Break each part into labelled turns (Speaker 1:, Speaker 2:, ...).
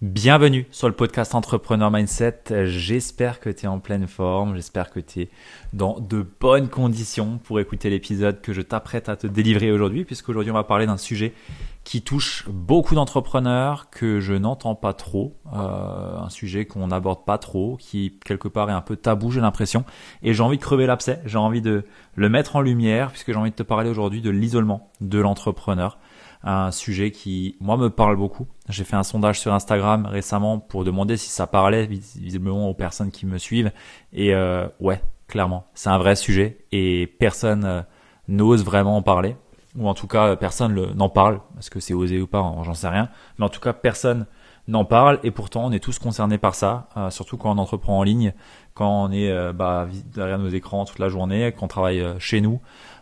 Speaker 1: Bienvenue sur le podcast Entrepreneur Mindset. J'espère que tu es en pleine forme, j'espère que tu es dans de bonnes conditions pour écouter l'épisode que je t'apprête à te délivrer aujourd'hui, puisqu'aujourd'hui on va parler d'un sujet qui touche beaucoup d'entrepreneurs que je n'entends pas trop, euh, un sujet qu'on n'aborde pas trop, qui quelque part est un peu tabou j'ai l'impression, et j'ai envie de crever l'abcès, j'ai envie de le mettre en lumière, puisque j'ai envie de te parler aujourd'hui de l'isolement de l'entrepreneur un sujet qui, moi, me parle beaucoup. J'ai fait un sondage sur Instagram récemment pour demander si ça parlait visiblement aux personnes qui me suivent. Et euh, ouais, clairement, c'est un vrai sujet et personne euh, n'ose vraiment en parler. Ou en tout cas, personne n'en parle. Est-ce que c'est osé ou pas J'en sais rien. Mais en tout cas, personne n'en parle et pourtant on est tous concernés par ça, euh, surtout quand on entreprend en ligne, quand on est euh, bah, derrière nos écrans toute la journée, qu'on travaille chez nous.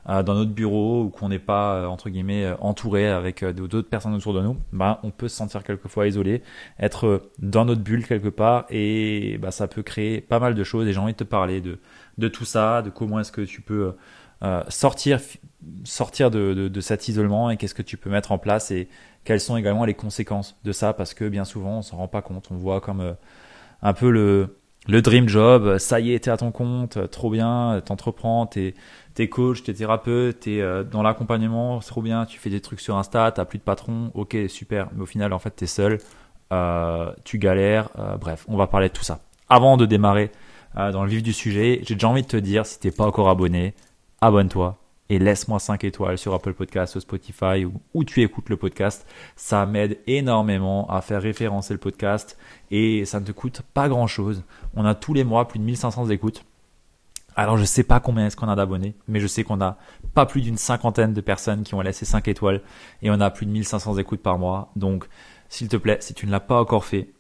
Speaker 1: Euh, dans notre bureau ou qu'on n'est pas euh, entre guillemets euh, entouré avec d'autres personnes autour de nous, bah, on peut se sentir quelquefois isolé, être dans notre bulle quelque part et bah, ça peut créer pas mal de choses. Et j'ai envie de te parler de, de tout ça, de comment est-ce que tu peux sortir, sortir de, de, cet isolement et qu'est-ce que tu peux mettre en place et quelles sont également les conséquences de ça parce que bien souvent on s'en rend pas compte. On voit comme un peu le, le dream job, ça y est, t'es à ton compte, trop bien, t'entreprends, t'es t'es coach, t'es thérapeute, t'es euh, dans l'accompagnement, trop bien, tu fais des trucs sur Insta, t'as plus de patron, ok, super, mais au final, en fait, t'es seul, euh, tu galères, euh, bref, on va parler de tout ça. Avant de démarrer dans le vif du sujet, j'ai déjà envie de te dire, si t'es pas encore abonné, abonne-toi et laisse-moi 5 étoiles sur Apple Podcast, Spotify ou où tu écoutes le podcast. Ça m'aide énormément à faire référencer le podcast et ça ne te coûte pas grand chose. On a tous les mois plus de 1500 écoutes. Alors je sais pas combien est-ce qu'on a d'abonnés, mais je sais qu'on a pas plus d'une cinquantaine de personnes qui ont laissé 5 étoiles et on a plus de 1500 écoutes par mois. Donc s'il te plaît, si tu ne l'as pas encore fait,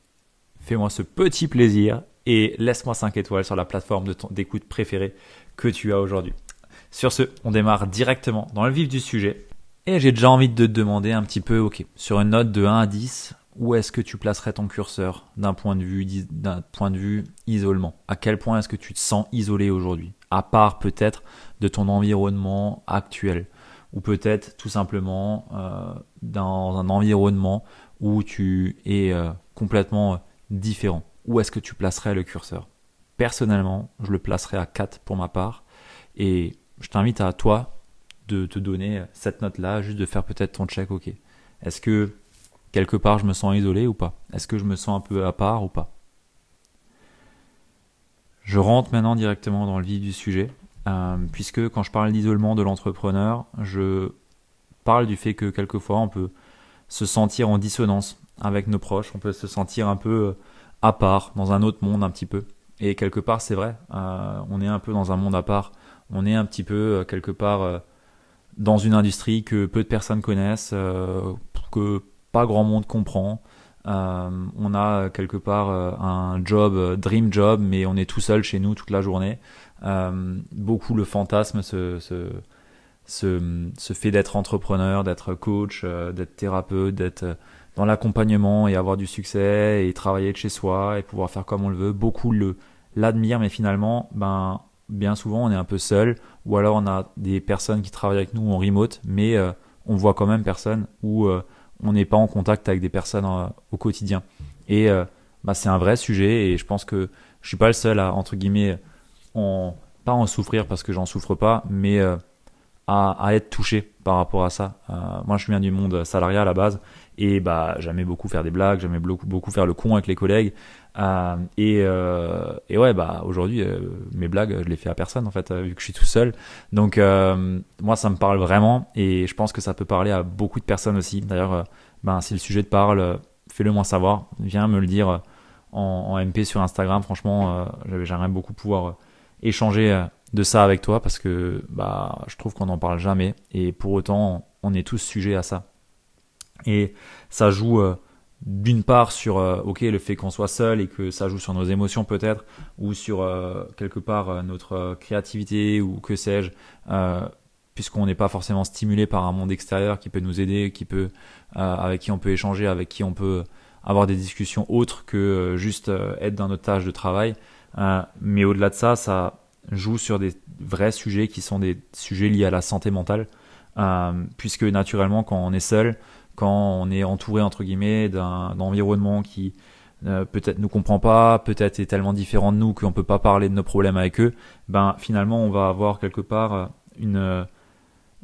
Speaker 1: fais-moi ce petit plaisir et laisse-moi 5 étoiles sur la plateforme d'écoute préférée que tu as aujourd'hui. Sur ce, on démarre directement dans le vif du sujet. Et j'ai déjà envie de te demander un petit peu, ok, sur une note de 1 à 10, où est-ce que tu placerais ton curseur d'un point de vue point de vue isolement? À quel point est-ce que tu te sens isolé aujourd'hui? À part peut-être de ton environnement actuel. Ou peut-être tout simplement euh, dans un environnement où tu es euh, complètement différent. Où est-ce que tu placerais le curseur? Personnellement, je le placerais à 4 pour ma part. Et je t'invite à toi de te donner cette note-là, juste de faire peut-être ton check, ok. Est-ce que quelque part je me sens isolé ou pas? Est-ce que je me sens un peu à part ou pas? Je rentre maintenant directement dans le vif du sujet, euh, puisque quand je parle d'isolement de l'entrepreneur, je parle du fait que quelquefois on peut se sentir en dissonance avec nos proches, on peut se sentir un peu euh, à part, dans un autre monde un petit peu. Et quelque part c'est vrai, euh, on est un peu dans un monde à part, on est un petit peu quelque part dans une industrie que peu de personnes connaissent, que grand monde comprend. Euh, on a quelque part euh, un job, euh, dream job, mais on est tout seul chez nous toute la journée. beaucoup le fantasme se, fait d'être entrepreneur, d'être coach, d'être thérapeute, d'être dans l'accompagnement et avoir du succès et travailler de chez soi et pouvoir faire comme on le veut. Beaucoup le l'admirent, mais finalement, ben bien souvent on est un peu seul ou alors on a des personnes qui travaillent avec nous en remote, mais on voit quand même personne ou on n'est pas en contact avec des personnes euh, au quotidien. Et euh, bah, c'est un vrai sujet et je pense que je suis pas le seul à entre guillemets en pas en souffrir parce que j'en souffre pas, mais euh, à, être touché par rapport à ça. moi, je viens du monde salarial à la base et bah j'aimais beaucoup faire des blagues, j'aimais beaucoup, beaucoup faire le con avec les collègues. et, et ouais, bah aujourd'hui, mes blagues, je les fais à personne en fait, vu que je suis tout seul. Donc moi, ça me parle vraiment et je pense que ça peut parler à beaucoup de personnes aussi. D'ailleurs, ben, si le sujet te parle, fais-le moi savoir. Viens me le dire en, en MP sur Instagram. Franchement, j'aimerais beaucoup pouvoir échanger de ça avec toi parce que bah, je trouve qu'on n'en parle jamais et pour autant on est tous sujets à ça. Et ça joue euh, d'une part sur euh, ok le fait qu'on soit seul et que ça joue sur nos émotions peut-être ou sur euh, quelque part notre créativité ou que sais-je puisqu'on n'est pas forcément stimulé par un monde extérieur qui peut nous aider, qui peut avec qui on peut échanger, avec qui on peut avoir des discussions autres que juste être dans notre tâche de travail. mais au-delà de ça, ça joue sur des vrais sujets qui sont des sujets liés à la santé mentale, euh, puisque naturellement quand on est seul, quand on est entouré entre guillemets d'un environnement qui euh, peut-être nous comprend pas, peut-être est tellement différent de nous qu'on peut pas parler de nos problèmes avec eux, ben finalement on va avoir quelque part euh, une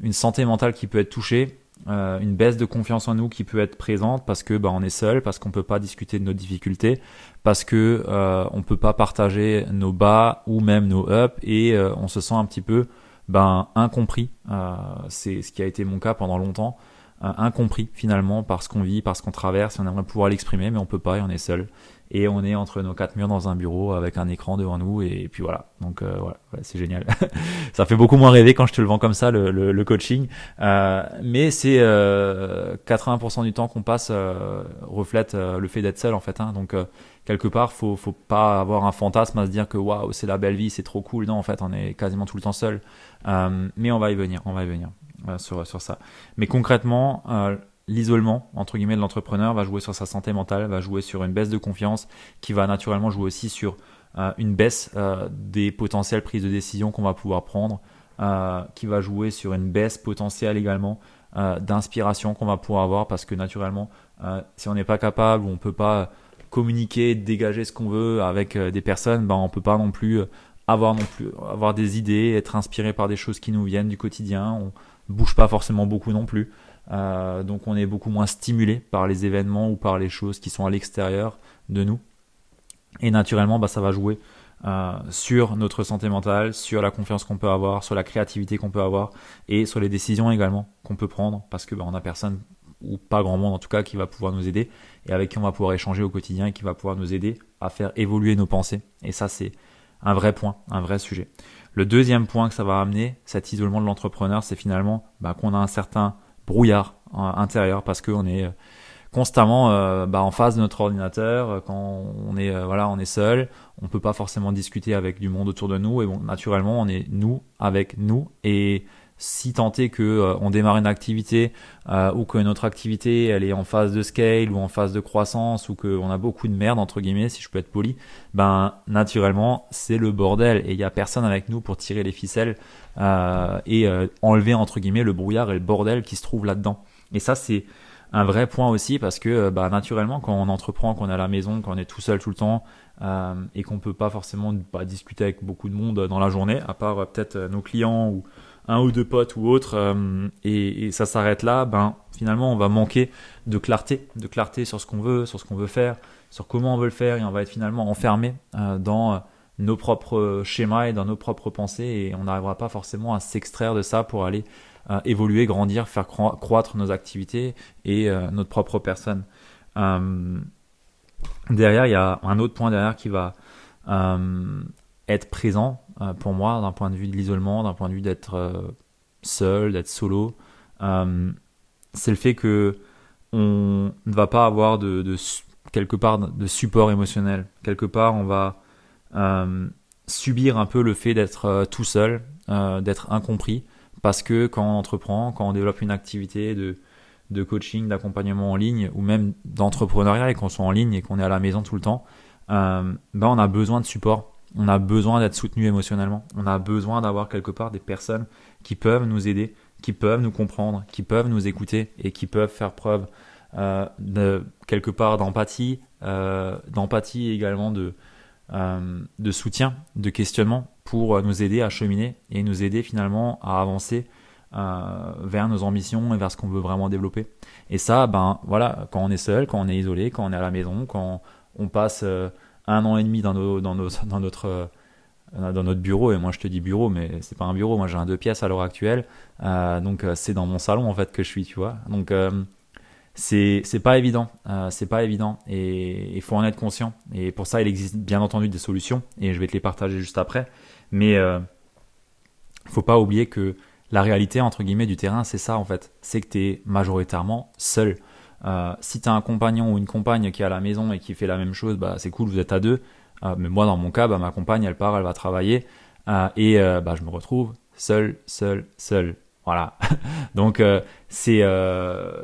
Speaker 1: une santé mentale qui peut être touchée, une baisse de confiance en nous qui peut être présente parce que ben on est seul, parce qu'on peut pas discuter de nos difficultés, parce que euh, on peut pas partager nos bas ou même nos ups et on se sent un petit peu ben incompris. c'est ce qui a été mon cas pendant longtemps. Euh, incompris finalement par ce qu'on vit, par ce qu'on traverse. On aimerait pouvoir l'exprimer, mais on peut pas et on est seul. Et on est entre nos quatre murs dans un bureau avec un écran devant nous et, puis voilà. Donc euh, voilà, c'est génial. ça fait beaucoup moins rêver quand je te le vends comme ça le, le, coaching, euh, mais c'est 80% du temps qu'on passe reflète le fait d'être seul en fait. Hein. Donc quelque part, faut faut pas avoir un fantasme à se dire que waouh c'est la belle vie, c'est trop cool. Non, en fait, on est quasiment tout le temps seul. mais on va y venir, on va y venir. Euh, sur, sur ça. Mais concrètement, euh, l'isolement entre guillemets de l'entrepreneur va jouer sur sa santé mentale, va jouer sur une baisse de confiance, qui va naturellement jouer aussi sur euh, une baisse des potentielles prises de décision qu'on va pouvoir prendre, qui va jouer sur une baisse potentielle également d'inspiration qu'on va pouvoir avoir parce que naturellement, si on n'est pas capable ou on peut pas communiquer, dégager ce qu'on veut avec des personnes, ben on peut pas non plus avoir non plus avoir des idées, être inspiré par des choses qui nous viennent du quotidien. On, bouge pas forcément beaucoup non plus. Euh, donc on est beaucoup moins stimulé par les événements ou par les choses qui sont à l'extérieur de nous. Et naturellement, bah, ça va jouer euh, sur notre santé mentale, sur la confiance qu'on peut avoir, sur la créativité qu'on peut avoir et sur les décisions également qu'on peut prendre parce que bah, personne ou pas grand monde en tout cas qui va pouvoir nous aider et avec qui on va pouvoir échanger au quotidien et qui va pouvoir nous aider à faire évoluer nos pensées. Et ça c'est un vrai point, un vrai sujet. Le deuxième point que ça va amener, cet isolement de l'entrepreneur, c'est finalement bah, qu'on a un certain brouillard euh, intérieur parce qu'on est euh, constamment euh, bah, en face de notre ordinateur quand on est voilà on est seul on peut pas forcément discuter avec du monde autour de nous et bon naturellement on est nous avec nous et si tant est que euh, on démarre une activité euh, ou que notre activité elle est en phase de scale ou en phase de croissance ou qu'on a beaucoup de merde entre guillemets si je peux être poli, ben naturellement c'est le bordel et il y a personne avec nous pour tirer les ficelles euh, et enlever entre guillemets le brouillard et le bordel qui se trouve là-dedans. Et ça c'est un vrai point aussi parce que bah, naturellement quand on entreprend, qu'on est à la maison, qu'on est tout seul tout le temps et qu'on peut pas forcément bah, discuter avec beaucoup de monde dans la journée, à part peut-être nos clients ou un ou deux potes ou autre, euh, et, ça s'arrête là, ben finalement on va manquer de clarté, de clarté sur ce qu'on veut, sur ce qu'on veut faire, sur comment on veut le faire, et on va être finalement enfermé euh, dans euh, nos propres schémas et dans nos propres pensées, et on n'arrivera pas forcément à s'extraire de ça pour aller évoluer, grandir, faire croître nos activités et notre propre personne. derrière, il y a un autre point derrière qui va être présent euh, pour moi d'un point de vue de l'isolement, d'un point de vue d'être euh, seul, d'être solo. Euh, c'est le fait que on ne va pas avoir de, quelque part de support émotionnel. Quelque part, on va subir un peu le fait d'être tout seul, d'être incompris, parce que quand on entreprend, quand on développe une activité de, coaching, d'accompagnement en ligne, ou même d'entrepreneuriat et qu'on soit en ligne et qu'on est à la maison tout le temps, ben on a besoin de support on a besoin d'être soutenu émotionnellement. On a besoin d'avoir quelque part des personnes qui peuvent nous aider, qui peuvent nous comprendre, qui peuvent nous écouter et qui peuvent faire preuve euh, de quelque part d'empathie, euh, d'empathie également de euh, de soutien, de questionnement pour nous aider à cheminer et nous aider finalement à avancer vers nos ambitions et vers ce qu'on veut vraiment développer. Et ça, ben voilà, quand on est seul, quand on est isolé, quand on est à la maison, quand on passe un an et demi euh, dans notre bureau et moi je te dis bureau mais c'est pas un bureau moi j'ai un deux pièces à l'heure actuelle. Euh, donc euh, c'est dans mon salon en fait que je suis tu vois. Donc c'est c'est pas évident. C'est pas évident et il faut en être conscient. Et pour ça il existe bien entendu des solutions et je vais te les partager juste après. Mais faut pas oublier que la réalité entre guillemets du terrain c'est ça en fait. C'est que tu es majoritairement seul euh, si tu as un compagnon ou une compagne qui est à la maison et qui fait la même chose, bah, c'est cool, vous êtes à deux. Euh, mais moi, dans mon cas, bah, ma compagne, elle part, elle va travailler. Euh, et bah, je me retrouve seul, seul, seul. Voilà. Donc c'est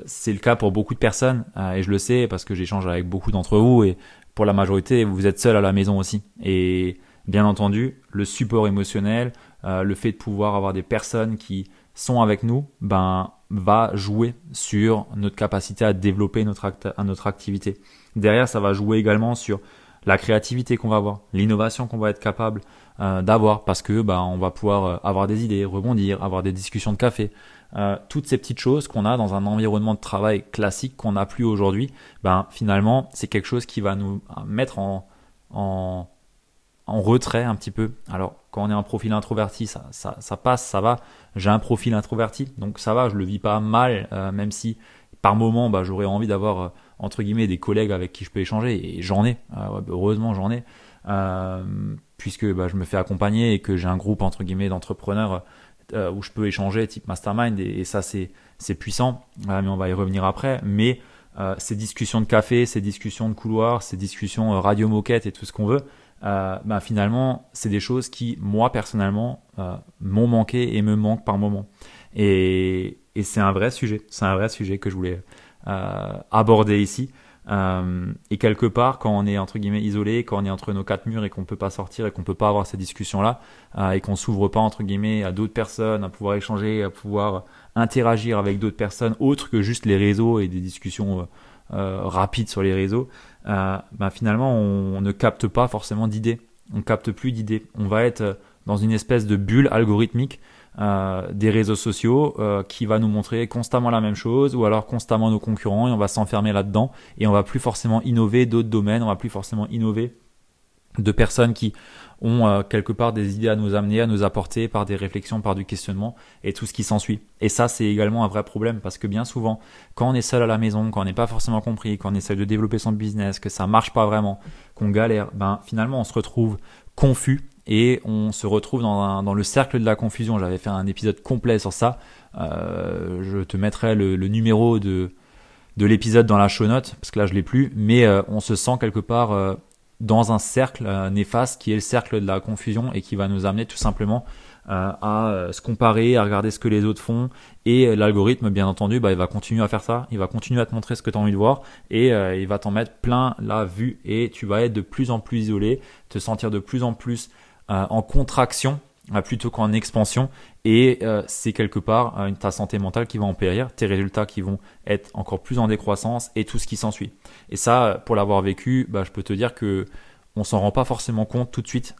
Speaker 1: c'est le cas pour beaucoup de personnes et je le sais parce que j'échange avec beaucoup d'entre vous et pour la majorité vous êtes seul à la maison aussi. Et bien entendu le support émotionnel, le fait de pouvoir avoir des personnes qui sont avec nous, ben va jouer sur notre capacité à développer notre, notre activité. Derrière, ça va jouer également sur la créativité qu'on va avoir, l'innovation qu'on va être capable euh, d'avoir, parce que bah, on va pouvoir euh, avoir des idées, rebondir, avoir des discussions de café, euh, toutes ces petites choses qu'on a dans un environnement de travail classique qu'on n'a plus aujourd'hui, ben finalement c'est quelque chose qui va nous mettre en, en, en retrait un petit peu. Alors quand on est un profil introverti, ça, ça, ça passe, ça va. J'ai un profil introverti, donc ça va, je le vis pas mal, même si par moment bah, j'aurais envie d'avoir entre guillemets des collègues avec qui je peux échanger et j'en ai euh, heureusement j'en ai euh, puisque bah, je me fais accompagner et que j'ai un groupe entre guillemets d'entrepreneurs euh, où je peux échanger type mastermind et, ça c'est c'est puissant mais on va y revenir après mais ces discussions de café ces discussions de couloir ces discussions radio moquette et tout ce qu'on veut bah, finalement c'est des choses qui moi personnellement m'ont manqué et me manquent par moment et, et c'est un vrai sujet c'est un vrai sujet que je voulais euh, aborder ici. Euh, et quelque part, quand on est entre guillemets isolé, quand on est entre nos quatre murs et qu'on peut pas sortir et qu'on peut pas avoir ces discussions-là, euh, et qu'on s'ouvre pas entre guillemets à d'autres personnes, à pouvoir échanger, à pouvoir interagir avec d'autres personnes autres que juste les réseaux et des discussions rapides sur les réseaux, bah, finalement on, ne capte pas forcément d'idées. On capte plus d'idées. On va être dans une espèce de bulle algorithmique euh, des réseaux sociaux euh, qui va nous montrer constamment la même chose ou alors constamment nos concurrents et on va s'enfermer là-dedans et on va plus forcément innover d'autres domaines, on va plus forcément innover de personnes qui ont euh, quelque part des idées à nous amener, à nous apporter par des réflexions, par du questionnement et tout ce qui s'ensuit. Et ça, c'est également un vrai problème parce que bien souvent, quand on est seul à la maison, quand on n'est pas forcément compris, quand on essaie de développer son business, que ça marche pas vraiment, qu'on galère, ben finalement on se retrouve confus et on se retrouve dans, le cercle de la confusion. J'avais fait un épisode complet sur ça. Euh, je te mettrai le, numéro de, de l'épisode dans la show note, parce que là je l'ai plus, mais euh, on se sent quelque part dans un cercle néfaste qui est le cercle de la confusion et qui va nous amener tout simplement à se comparer, à regarder ce que les autres font, et l'algorithme, bien entendu, bah, il va continuer à faire ça, il va continuer à te montrer ce que tu as envie de voir, et il va t'en mettre plein la vue, et tu vas être de plus en plus isolé, te sentir de plus en plus euh, en contraction. euh, plutôt qu'en expansion et euh, c'est quelque part ta santé mentale qui va en périr, tes résultats qui vont être encore plus en décroissance et tout ce qui s'ensuit. Et ça, pour l'avoir vécu, bah, je peux te dire que on s'en rend pas forcément compte tout de suite,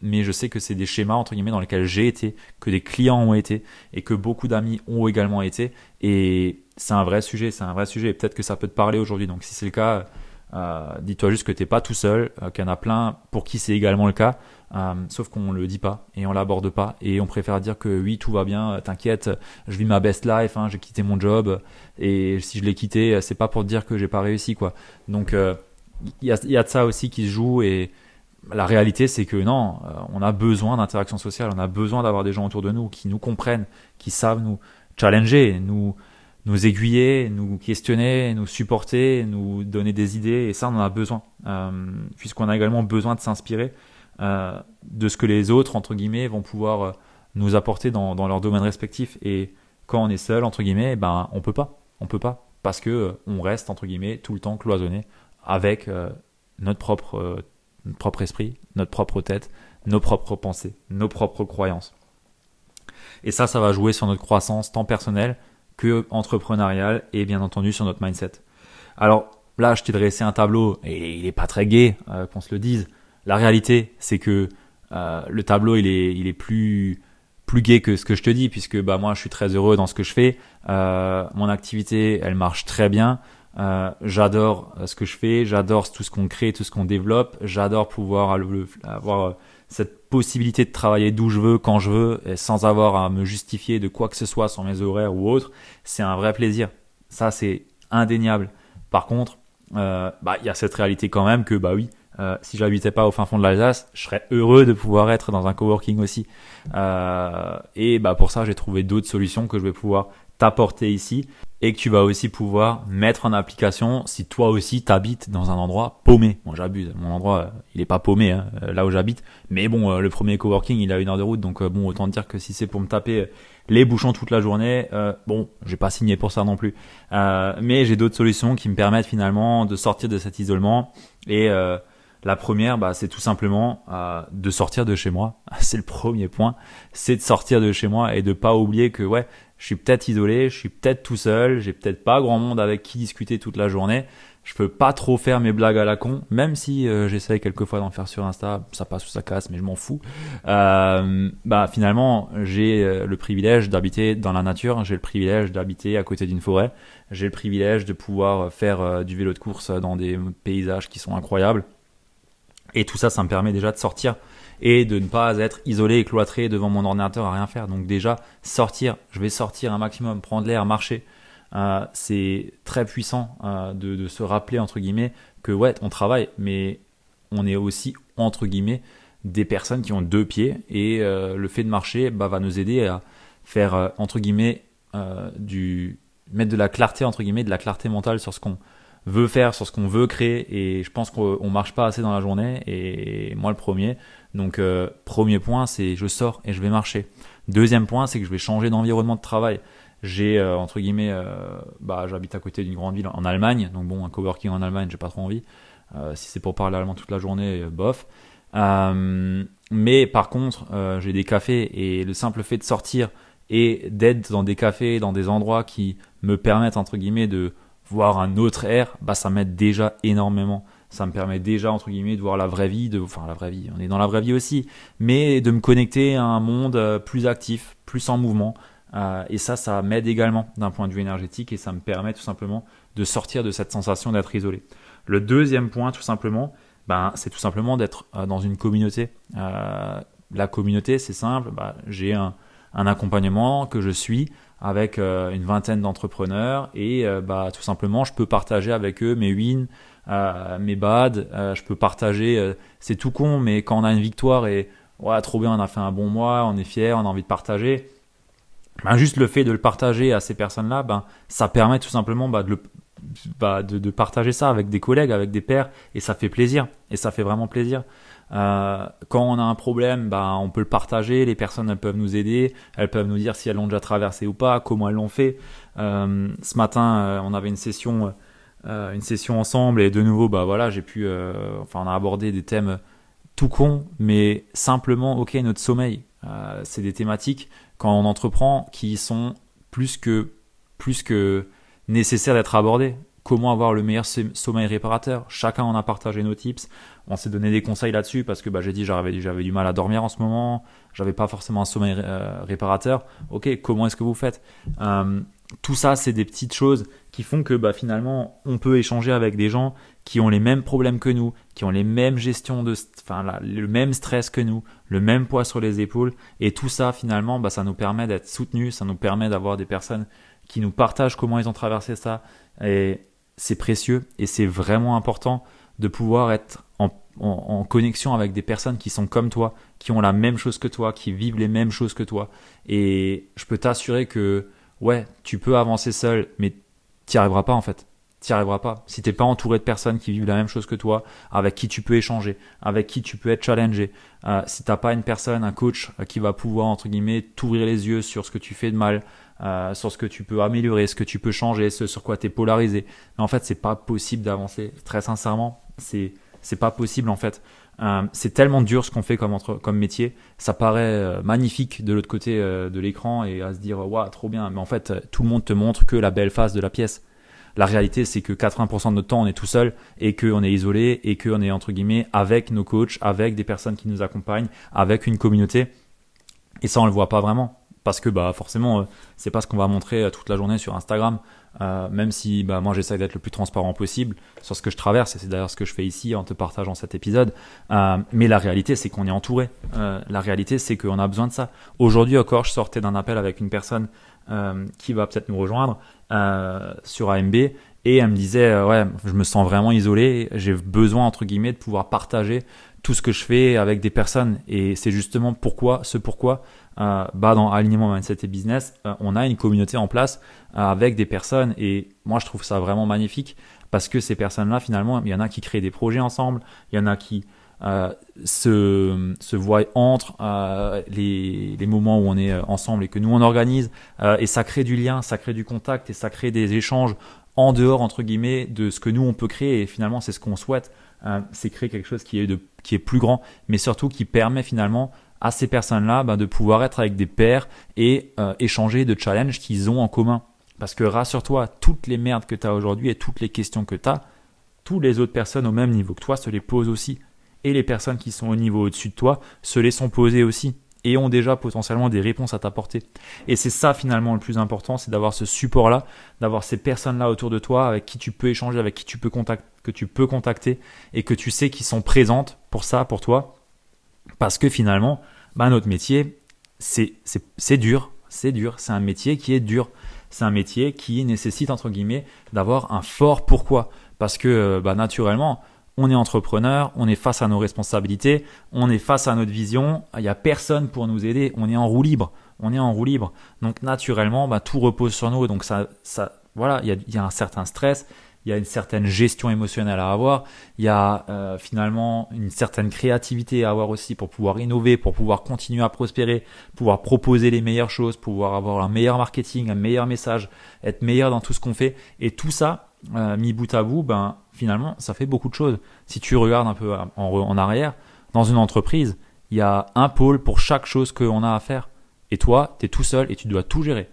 Speaker 1: mais je sais que c'est des schémas entre guillemets dans lesquels j'ai été, que des clients ont été et que beaucoup d'amis ont également été. Et c'est un vrai sujet, c'est un vrai sujet. Et peut-être que ça peut te parler aujourd'hui. Donc si c'est le cas, euh, dis-toi juste que t'es pas tout seul, euh, qu'il y en a plein pour qui c'est également le cas, euh, sauf qu'on le dit pas et on l'aborde pas et on préfère dire que oui tout va bien, t'inquiète, je vis ma best life, hein, j'ai quitté mon job et si je l'ai quitté, c'est pas pour dire que j'ai pas réussi quoi. Donc il y a, y, a, de ça aussi qui se joue et la réalité c'est que non, on a besoin d'interaction sociale, on a besoin d'avoir des gens autour de nous qui nous comprennent, qui savent nous challenger, nous nous aiguiller, nous questionner, nous supporter, nous donner des idées, et ça on en a besoin, euh, puisqu'on a également besoin de s'inspirer euh, de ce que les autres, entre guillemets, vont pouvoir euh, nous apporter dans, dans leur domaine respectif. Et quand on est seul, entre guillemets, ben on peut pas, on peut pas, parce que on reste entre guillemets tout le temps cloisonné avec notre propre, notre propre esprit, notre propre tête, nos propres pensées, nos propres croyances. Et ça, ça va jouer sur notre croissance tant personnelle que entrepreneurial et bien entendu sur notre mindset. Alors là, je t'ai dressé un tableau et il est pas très gai, euh, qu'on se le dise. La réalité, c'est que euh, le tableau, il est, il est plus plus gai que ce que je te dis, puisque bah moi, je suis très heureux dans ce que je fais. Euh, mon activité, elle marche très bien. j'adore ce que je fais, j'adore tout ce qu'on crée, tout ce qu'on développe. J'adore pouvoir avoir cette possibilité de travailler d'où je veux, quand je veux, et sans avoir à me justifier de quoi que ce soit sur mes horaires ou autre, c'est un vrai plaisir. Ça, c'est indéniable. Par contre, euh, bah, il y a cette réalité quand même que, bah oui, euh, si j'habitais pas au fin fond de l'Alsace, je serais heureux de pouvoir être dans un coworking aussi. Euh, et bah pour ça, j'ai trouvé d'autres solutions que je vais pouvoir t'apporter ici et que tu vas aussi pouvoir mettre en application si toi aussi t'habites dans un endroit paumé. Bon, j'abuse, mon endroit euh, il est pas paumé hein, euh, là où j'habite, mais bon, euh, le premier coworking il a une heure de route, donc bon, autant dire que si c'est pour me taper les bouchons toute la journée, bon, j'ai pas signé pour ça non plus, mais j'ai d'autres solutions qui me permettent finalement de sortir de cet isolement et La première, bah, c'est tout simplement euh, de sortir de chez moi. C'est le premier point. C'est de sortir de chez moi et de pas oublier que ouais, je suis peut-être isolé, je suis peut-être tout seul, j'ai peut-être pas grand monde avec qui discuter toute la journée. Je peux pas trop faire mes blagues à la con, même si euh, j'essaye quelquefois d'en faire sur Insta, ça passe ou ça casse, mais je m'en fous. Euh, bah finalement, j'ai euh, le privilège d'habiter dans la nature, j'ai le privilège d'habiter à côté d'une forêt, j'ai le privilège de pouvoir faire euh, du vélo de course dans des paysages qui sont incroyables. Et tout ça, ça me permet déjà de sortir et de ne pas être isolé et cloîtré devant mon ordinateur à rien faire. Donc déjà, sortir, je vais sortir un maximum, prendre l'air, marcher. Euh, c'est très puissant euh, de, se rappeler, entre guillemets, que ouais, on travaille, mais on est aussi, entre guillemets, des personnes qui ont deux pieds et euh, le fait de marcher bah, va nous aider à faire, entre guillemets, du mettre de la clarté, entre guillemets, de la clarté mentale sur ce qu'on veut faire, sur ce qu'on veut créer et je pense qu'on marche pas assez dans la journée et moi le premier. Donc euh, premier point c'est je sors et je vais marcher. Deuxième point c'est que je vais changer d'environnement de travail. J'ai euh, entre guillemets euh, bah j'habite à côté d'une grande ville en Allemagne donc bon un coworking en Allemagne j'ai pas trop envie. Euh, si c'est pour parler allemand toute la journée euh, bof. mais par contre j'ai des cafés et le simple fait de sortir et d'être dans des cafés, dans des endroits qui me permettent entre guillemets de voir un autre air, bah ça m'aide déjà énormément. Ça me permet déjà entre guillemets de voir la vraie vie, de, enfin la vraie vie, on est dans la vraie vie aussi, mais de me connecter à un monde euh, plus actif, plus en mouvement. Euh, et ça, ça m'aide également d'un point de vue énergétique et ça me permet tout simplement de sortir de cette sensation d'être isolé. Le deuxième point, tout simplement, ben, c'est tout simplement d'être euh, dans une communauté. La communauté, c'est simple. Bah, j'ai un, un accompagnement que je suis avec euh, une vingtaine d'entrepreneurs et euh, bah, tout simplement je peux partager avec eux mes wins, euh, mes bad, je peux partager, c'est tout con mais quand on a une victoire et ouais trop bien on a fait un bon mois, on est fier, on a envie de partager, ben, juste le fait de le partager à ces personnes-là, ben, ça permet tout simplement bah, de, bah, de, de, partager ça avec des collègues, avec des pairs, et ça fait plaisir, et ça fait vraiment plaisir. Euh, quand on a un problème, bah, on peut le partager. Les personnes elles peuvent nous aider, elles peuvent nous dire si elles l'ont déjà traversé ou pas, comment elles l'ont fait. Euh, ce matin, euh, on avait une session, une session ensemble et de nouveau, bah voilà, j'ai pu, enfin, on a abordé des thèmes tout cons, mais simplement, ok, notre sommeil, c'est des thématiques quand on entreprend qui sont plus que plus que nécessaires d'être abordées comment avoir le meilleur sommeil réparateur. Chacun en a partagé nos tips. On s'est donné des conseils là-dessus parce que bah, j'ai dit j'avais du mal à dormir en ce moment, j'avais pas forcément un sommeil euh, réparateur. Ok, comment est-ce que vous faites? Euh, Tout ça, c'est des petites choses qui font que bah, finalement, on peut échanger avec des gens qui ont les mêmes problèmes que nous, qui ont les mêmes gestions de, enfin le même stress que nous, le même poids sur les épaules, et tout ça finalement, bah, ça nous permet d'être soutenus, ça nous permet d'avoir des personnes qui nous partagent comment ils ont traversé ça, et c'est précieux et c'est vraiment important de pouvoir être en, connexion avec des personnes qui sont comme toi, qui ont la même chose que toi, qui vivent les mêmes choses que toi. Et je peux t'assurer que, ouais, tu peux avancer seul, mais t'y arriveras pas en fait. T'y arriveras pas. Si t'es pas entouré de personnes qui vivent la même chose que toi, avec qui tu peux échanger, avec qui tu peux être challengé, euh, si t'as pas une personne, un coach euh, qui va pouvoir, entre guillemets, t'ouvrir les yeux sur ce que tu fais de mal, euh, sur ce que tu peux améliorer, ce que tu peux changer, ce sur quoi tu es polarisé. Mais en fait, c'est pas possible d'avancer. Très sincèrement, c'est c'est pas possible en fait. Euh, c'est tellement dur ce qu'on fait comme entre, comme métier. Ça paraît euh, magnifique de l'autre côté euh, de l'écran et à se dire waouh trop bien. Mais en fait, tout le monde te montre que la belle face de la pièce. La réalité, c'est que 80% de notre temps, on est tout seul et qu'on est isolé et qu'on est entre guillemets avec nos coachs, avec des personnes qui nous accompagnent, avec une communauté. Et ça, on le voit pas vraiment parce que bah forcément euh, c'est pas ce qu'on va montrer euh, toute la journée sur Instagram. Euh, même si bah moi j'essaie d'être le plus transparent possible sur ce que je traverse et c'est d'ailleurs ce que je fais ici en te partageant cet épisode. Mais la réalité c'est qu'on est entouré. La réalité c'est qu'on a besoin de ça. Aujourd'hui encore je sortais d'un appel avec une personne qui va peut-être nous rejoindre sur AMB et elle me disait ouais je me sens vraiment isolé. J'ai besoin entre guillemets de pouvoir partager tout ce que je fais avec des personnes. Et c'est justement pourquoi ce pourquoi euh, bah dans alignement mindset et business, euh, on a une communauté en place euh, avec des personnes. Et moi je trouve ça vraiment magnifique parce que ces personnes-là finalement, il y en a qui créent des projets ensemble, il y en a qui euh, se, se voient entre les, les moments où on est ensemble et que nous on organise. Et ça crée du lien, ça crée du contact et ça crée des échanges en dehors entre guillemets de ce que nous on peut créer. Et finalement c'est ce qu'on souhaite euh, c'est créer quelque chose qui est de qui est plus grand mais surtout qui permet finalement à ces personnes là bah, de pouvoir être avec des pairs et euh, échanger de challenges qu'ils ont en commun parce que rassure-toi toutes les merdes que tu as aujourd'hui et toutes les questions que tu as toutes les autres personnes au même niveau que toi se les posent aussi et les personnes qui sont au niveau au-dessus de toi se les sont posées aussi et ont déjà potentiellement des réponses à t'apporter. Et c'est ça finalement le plus important, c'est d'avoir ce support-là, d'avoir ces personnes-là autour de toi avec qui tu peux échanger, avec qui tu peux contacter, que tu peux contacter et que tu sais qu'ils sont présentes pour ça, pour toi. Parce que finalement, bah, notre métier, c'est, dur, c'est dur, c'est un métier qui est dur. C'est un métier qui nécessite, entre guillemets, d'avoir un fort pourquoi. Parce que, bah, naturellement, on est entrepreneur, on est face à nos responsabilités, on est face à notre vision, il n'y a personne pour nous aider, on est en roue libre, on est en roue libre. Donc naturellement, bah, tout repose sur nous, donc ça, ça voilà, il y a, un certain stress, il y a une certaine gestion émotionnelle à avoir, il y a euh, finalement une certaine créativité à avoir aussi pour pouvoir innover, pour pouvoir continuer à prospérer, pouvoir proposer les meilleures choses, pouvoir avoir un meilleur marketing, un meilleur message, être meilleur dans tout ce qu'on fait. Et tout ça, euh, mis bout à bout, ben finalement, ça fait beaucoup de choses. Si tu regardes un peu en, arrière, dans une entreprise, il y a un pôle pour chaque chose qu'on a à faire. Et toi, tu es tout seul et tu dois tout gérer.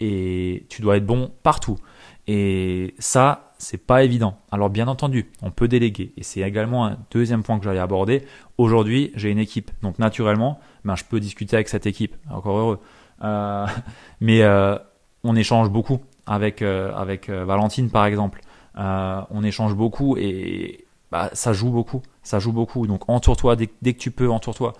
Speaker 1: Et tu dois être bon partout. Et ça, c'est pas évident. Alors bien entendu, on peut déléguer. Et c'est également un deuxième point que j'allais aborder. Aujourd'hui, j'ai une équipe. Donc naturellement, ben, je peux discuter avec cette équipe. Encore heureux. Euh, mais euh, on échange beaucoup avec, euh, avec Valentine, par exemple. On échange beaucoup et bah, ça joue beaucoup. Ça joue beaucoup. Donc entoure-toi dès, que tu peux, entoure-toi.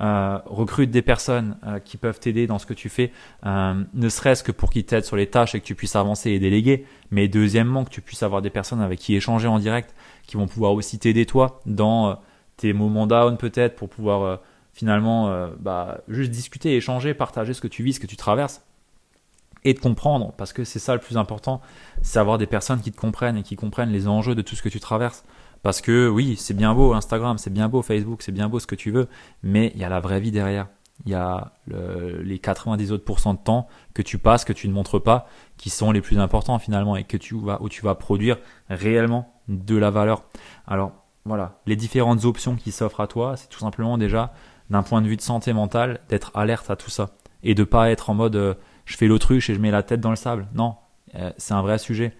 Speaker 1: Euh, recrute des personnes euh, qui peuvent t'aider dans ce que tu fais, ne serait-ce que pour qu'ils t'aident sur les tâches et que tu puisses avancer et déléguer, mais deuxièmement que tu puisses avoir des personnes avec qui échanger en direct, qui vont pouvoir aussi t'aider toi dans tes moments down peut-être pour pouvoir finalement bah, juste discuter, échanger, partager ce que tu vis, ce que tu traverses et de comprendre, parce que c'est ça le plus important, c'est avoir des personnes qui te comprennent et qui comprennent les enjeux de tout ce que tu traverses. Parce que oui, c'est bien beau Instagram, c'est bien beau Facebook, c'est bien beau ce que tu veux, mais il y a la vraie vie derrière. Il y a les 90 autres de temps que tu passes, que tu ne montres pas, qui sont les plus importants finalement et que tu vas, où tu vas produire réellement de la valeur. Alors voilà, les différentes options qui s'offrent à toi, c'est tout simplement déjà d'un point de vue de santé mentale d'être alerte à tout ça et de pas être en mode euh, je fais l'autruche et je mets la tête dans le sable. Non, euh, c'est un vrai sujet.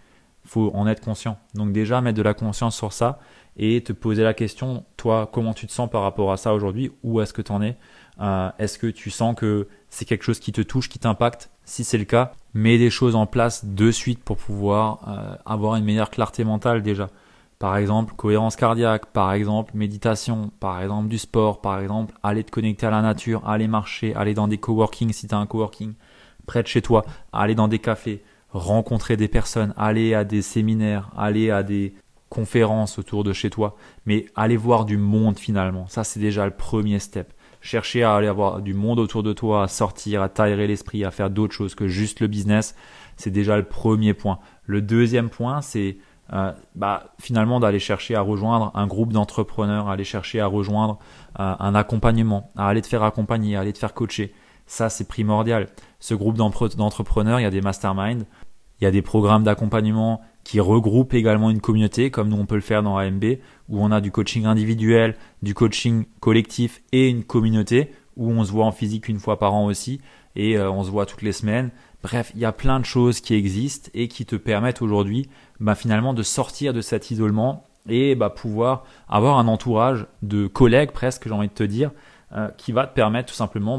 Speaker 1: Faut en être conscient. Donc déjà, mettre de la conscience sur ça et te poser la question, toi, comment tu te sens par rapport à ça aujourd'hui? Où est-ce que tu en es? Euh, Est-ce que tu sens que c'est quelque chose qui te touche, qui t'impacte? Si c'est le cas, mets des choses en place de suite pour pouvoir euh, avoir une meilleure clarté mentale déjà. Par exemple, cohérence cardiaque, par exemple, méditation, par exemple, du sport, par exemple, aller te connecter à la nature, aller marcher, aller dans des coworking si tu as un coworking, près de chez toi, aller dans des cafés, rencontrer des personnes, aller à des séminaires, aller à des conférences autour de chez toi, mais aller voir du monde finalement. Ça, c'est déjà le premier step. Chercher à aller avoir du monde autour de toi, à sortir, à tailler l'esprit, à faire d'autres choses que juste le business, c'est déjà le premier point. Le deuxième point, c'est euh, bah, finalement d'aller chercher à rejoindre un groupe d'entrepreneurs, aller chercher à rejoindre euh, un accompagnement, à aller te faire accompagner, aller te faire coacher. Ça, c'est primordial. Ce groupe d'entrepreneurs, il y a des masterminds, il y a des programmes d'accompagnement qui regroupent également une communauté, comme nous on peut le faire dans AMB, où on a du coaching individuel, du coaching collectif et une communauté, où on se voit en physique une fois par an aussi, et euh, on se voit toutes les semaines. Bref, il y a plein de choses qui existent et qui te permettent aujourd'hui bah, finalement de sortir de cet isolement et bah, pouvoir avoir un entourage de collègues presque, j'ai envie de te dire, euh, qui va te permettre tout simplement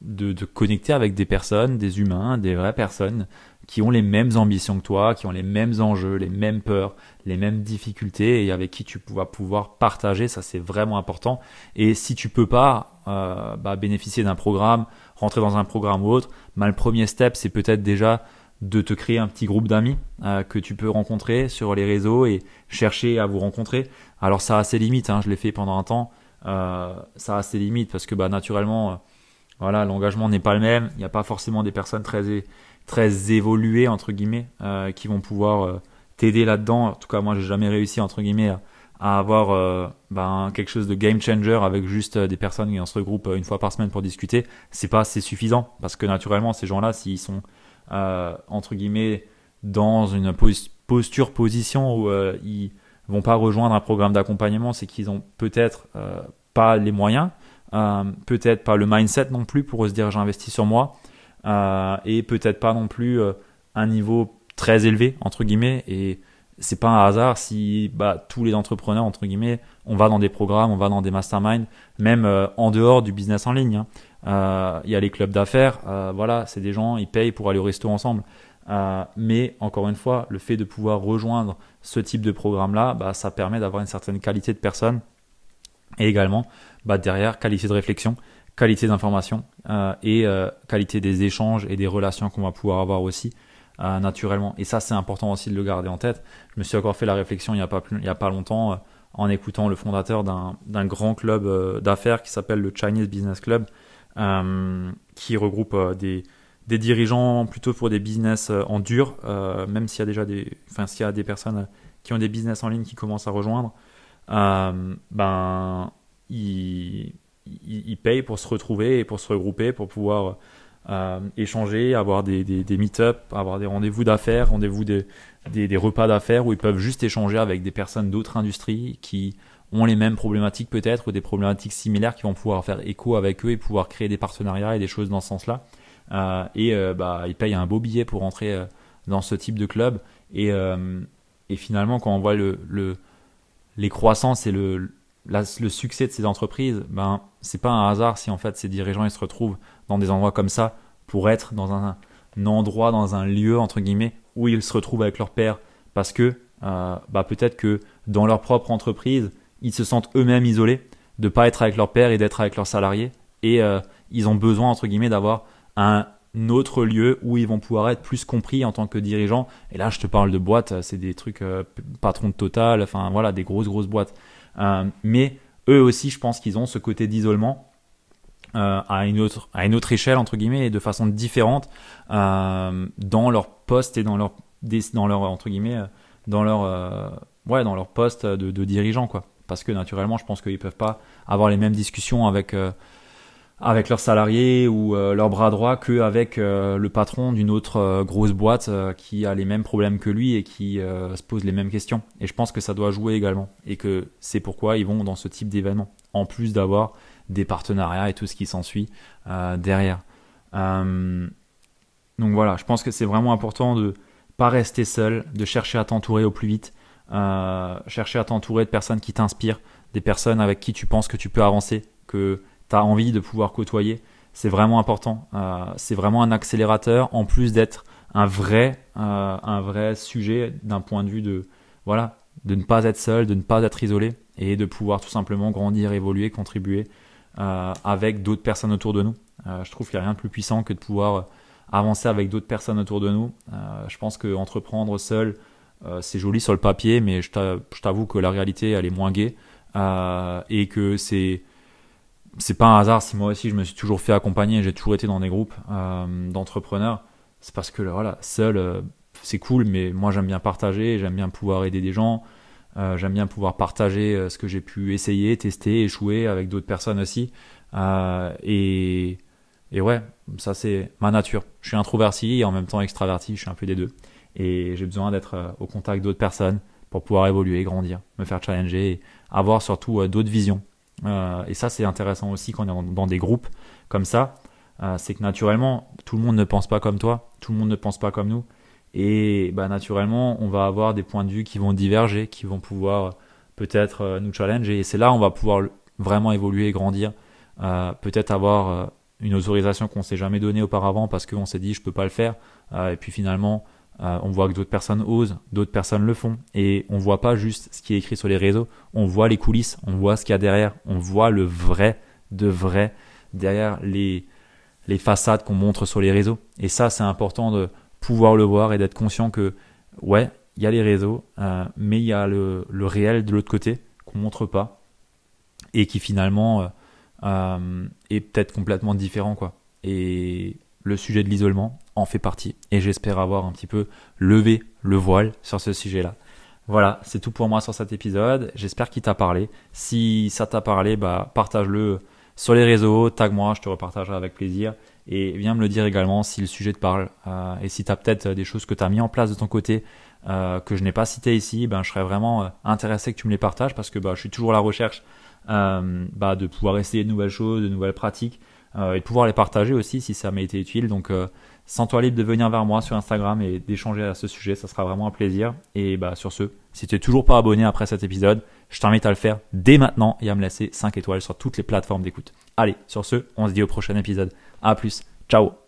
Speaker 1: de, de connecter avec des personnes, des humains, des vraies personnes qui ont les mêmes ambitions que toi, qui ont les mêmes enjeux, les mêmes peurs, les mêmes difficultés et avec qui tu vas pouvoir partager. Ça, c'est vraiment important. Et si tu peux pas euh, bah, bénéficier d'un programme, rentrer dans un programme ou autre, bah, le premier step, c'est peut-être déjà de te créer un petit groupe d'amis euh, que tu peux rencontrer sur les réseaux et chercher à vous rencontrer. Alors ça a ses limites, hein, je l'ai fait pendant un temps. Euh, ça a ses limites parce que bah, naturellement, voilà, l'engagement n'est pas le même. Il n'y a pas forcément des personnes très, très évoluées, entre guillemets, euh, qui vont pouvoir t'aider là-dedans. En tout cas, moi, j'ai jamais réussi, entre guillemets, à, avoir ben, quelque chose de game changer avec juste des personnes qui se regroupent une fois par semaine pour discuter. C'est pas assez suffisant parce que naturellement, ces gens-là, s'ils sont, entre guillemets, dans une posture, position où euh, ils vont pas rejoindre un programme d'accompagnement, c'est qu'ils ont peut-être euh, pas les moyens, euh, peut-être pas le mindset non plus pour se dire j'investis sur moi, et peut-être pas non plus un niveau très élevé entre guillemets. Et c'est pas un hasard si bah, tous les entrepreneurs entre guillemets, on va dans des programmes, on va dans des masterminds, même en dehors du business en ligne. Hein. Il y a les clubs d'affaires, voilà, c'est des gens, ils payent pour aller au resto ensemble. Euh, mais encore une fois, le fait de pouvoir rejoindre ce type de programme-là, bah, ça permet d'avoir une certaine qualité de personne et également bah, derrière qualité de réflexion, qualité d'information euh, et euh, qualité des échanges et des relations qu'on va pouvoir avoir aussi naturellement. Et ça, c'est important aussi de le garder en tête. Je me suis encore fait la réflexion il n'y a pas, il y a pas longtemps en écoutant le fondateur d'un grand club d'affaires qui s'appelle le Chinese Business Club, qui regroupe des des dirigeants plutôt pour des business euh, en dur, euh, même s'il y a déjà des, enfin s'il y a des personnes qui ont des business en ligne qui commencent à rejoindre, euh, ben ils, ils, payent pour se retrouver et pour se regrouper, pour pouvoir échanger, avoir des, des, meet-up, avoir des rendez-vous d'affaires, rendez-vous des, repas d'affaires où ils peuvent juste échanger avec des personnes d'autres industries qui ont les mêmes problématiques peut-être ou des problématiques similaires qui vont pouvoir faire écho avec eux et pouvoir créer des partenariats et des choses dans ce sens-là. Euh, et euh, bah, ils payent un beau billet pour rentrer euh, dans ce type de club. Et, finalement, quand on voit le les croissances et le, le succès de ces entreprises, ben, c'est pas un hasard si en fait ces dirigeants ils se retrouvent dans des endroits comme ça pour être dans un, endroit, dans un lieu entre guillemets où ils se retrouvent avec leur père parce que bah, peut-être que dans leur propre entreprise ils se sentent eux-mêmes isolés de pas être avec leur père et d'être avec leurs salariés et ils ont besoin entre guillemets d'avoir un autre lieu où ils vont pouvoir être plus compris en tant que dirigeants. Et là, je te parle de boîtes, c'est des trucs euh, patron de Total, enfin voilà, des grosses grosses boîtes. Euh, mais eux aussi, je pense qu'ils ont ce côté d'isolement euh, à une autre à une autre échelle entre guillemets et de façon différente dans leur poste et dans leur dans leur entre guillemets dans leur ouais dans leur poste de, de dirigeant quoi. Parce que naturellement, je pense qu'ils peuvent pas avoir les mêmes discussions avec avec leurs salariés ou euh, leur bras droit qu'avec euh, le patron d'une autre euh, grosse boîte qui a les mêmes problèmes que lui et qui se pose les mêmes questions. Et je pense que ça doit jouer également et que c'est pourquoi ils vont dans ce type d'événement, en plus d'avoir des partenariats et tout ce qui s'ensuit derrière. donc voilà, je pense que c'est vraiment important de pas rester seul, de chercher à t'entourer au plus vite, chercher à t'entourer de personnes qui t'inspirent, des personnes avec qui tu penses que tu peux avancer, que tu as envie de pouvoir côtoyer. C'est vraiment important. Euh, c'est vraiment un accélérateur en plus d'être un vrai, euh, un vrai sujet d'un point de vue de, voilà, de ne pas être seul, de ne pas être isolé et de pouvoir tout simplement grandir, évoluer, contribuer euh, avec d'autres personnes autour de nous. je trouve qu'il n'y a rien de plus puissant que de pouvoir avancer avec d'autres personnes autour de nous. je pense que entreprendre seul, c'est joli sur le papier, mais je t'avoue que la réalité, elle est moins gaie et que c'est c'est pas un hasard si moi aussi je me suis toujours fait accompagner, j'ai toujours été dans des groupes euh, d'entrepreneurs. C'est parce que voilà, seul euh, c'est cool, mais moi j'aime bien partager, j'aime bien pouvoir aider des gens, euh, j'aime bien pouvoir partager ce que j'ai pu essayer, tester, échouer avec d'autres personnes aussi. et, et ouais, ça c'est ma nature. Je suis introverti et en même temps extraverti, je suis un peu des deux. Et j'ai besoin d'être au contact d'autres personnes pour pouvoir évoluer, grandir, me faire challenger et avoir surtout d'autres visions euh, et ça, c'est intéressant aussi quand on est dans des groupes comme ça. Euh, c'est que naturellement, tout le monde ne pense pas comme toi, tout le monde ne pense pas comme nous. Et bah, naturellement, on va avoir des points de vue qui vont diverger, qui vont pouvoir peut-être euh, nous challenger. Et c'est là où on va pouvoir vraiment évoluer et grandir. peut-être avoir une autorisation qu'on s'est jamais donnée auparavant parce qu'on s'est dit je peux pas le faire. et puis finalement, euh, on voit que d'autres personnes osent, d'autres personnes le font, et on voit pas juste ce qui est écrit sur les réseaux, on voit les coulisses, on voit ce qu'il y a derrière, on voit le vrai de vrai derrière les, les façades qu'on montre sur les réseaux. Et ça, c'est important de pouvoir le voir et d'être conscient que, ouais, il y a les réseaux, euh, mais il y a le, le réel de l'autre côté qu'on montre pas et qui finalement euh, est peut-être complètement différent, quoi. Et le sujet de l'isolement en fait partie. Et j'espère avoir un petit peu levé le voile sur ce sujet-là. Voilà, c'est tout pour moi sur cet épisode. J'espère qu'il t'a parlé. Si ça t'a parlé, bah, partage-le sur les réseaux, tag-moi, je te repartagerai avec plaisir. Et viens me le dire également si le sujet te parle. Euh, et si tu as peut-être des choses que tu as mis en place de ton côté que je n'ai pas cité ici, ben, je serais vraiment intéressé que tu me les partages parce que bah, je suis toujours à la recherche bah, de pouvoir essayer de nouvelles choses, de nouvelles pratiques et de pouvoir les partager aussi si ça m'a été utile. Donc Sens-toi libre de venir vers moi sur Instagram et d'échanger à ce sujet, ça sera vraiment un plaisir. Et bah sur ce, si tu n'es toujours pas abonné après cet épisode, je t'invite à le faire dès maintenant et à me laisser 5 étoiles sur toutes les plateformes d'écoute. Allez, sur ce, on se dit au prochain épisode. A plus, ciao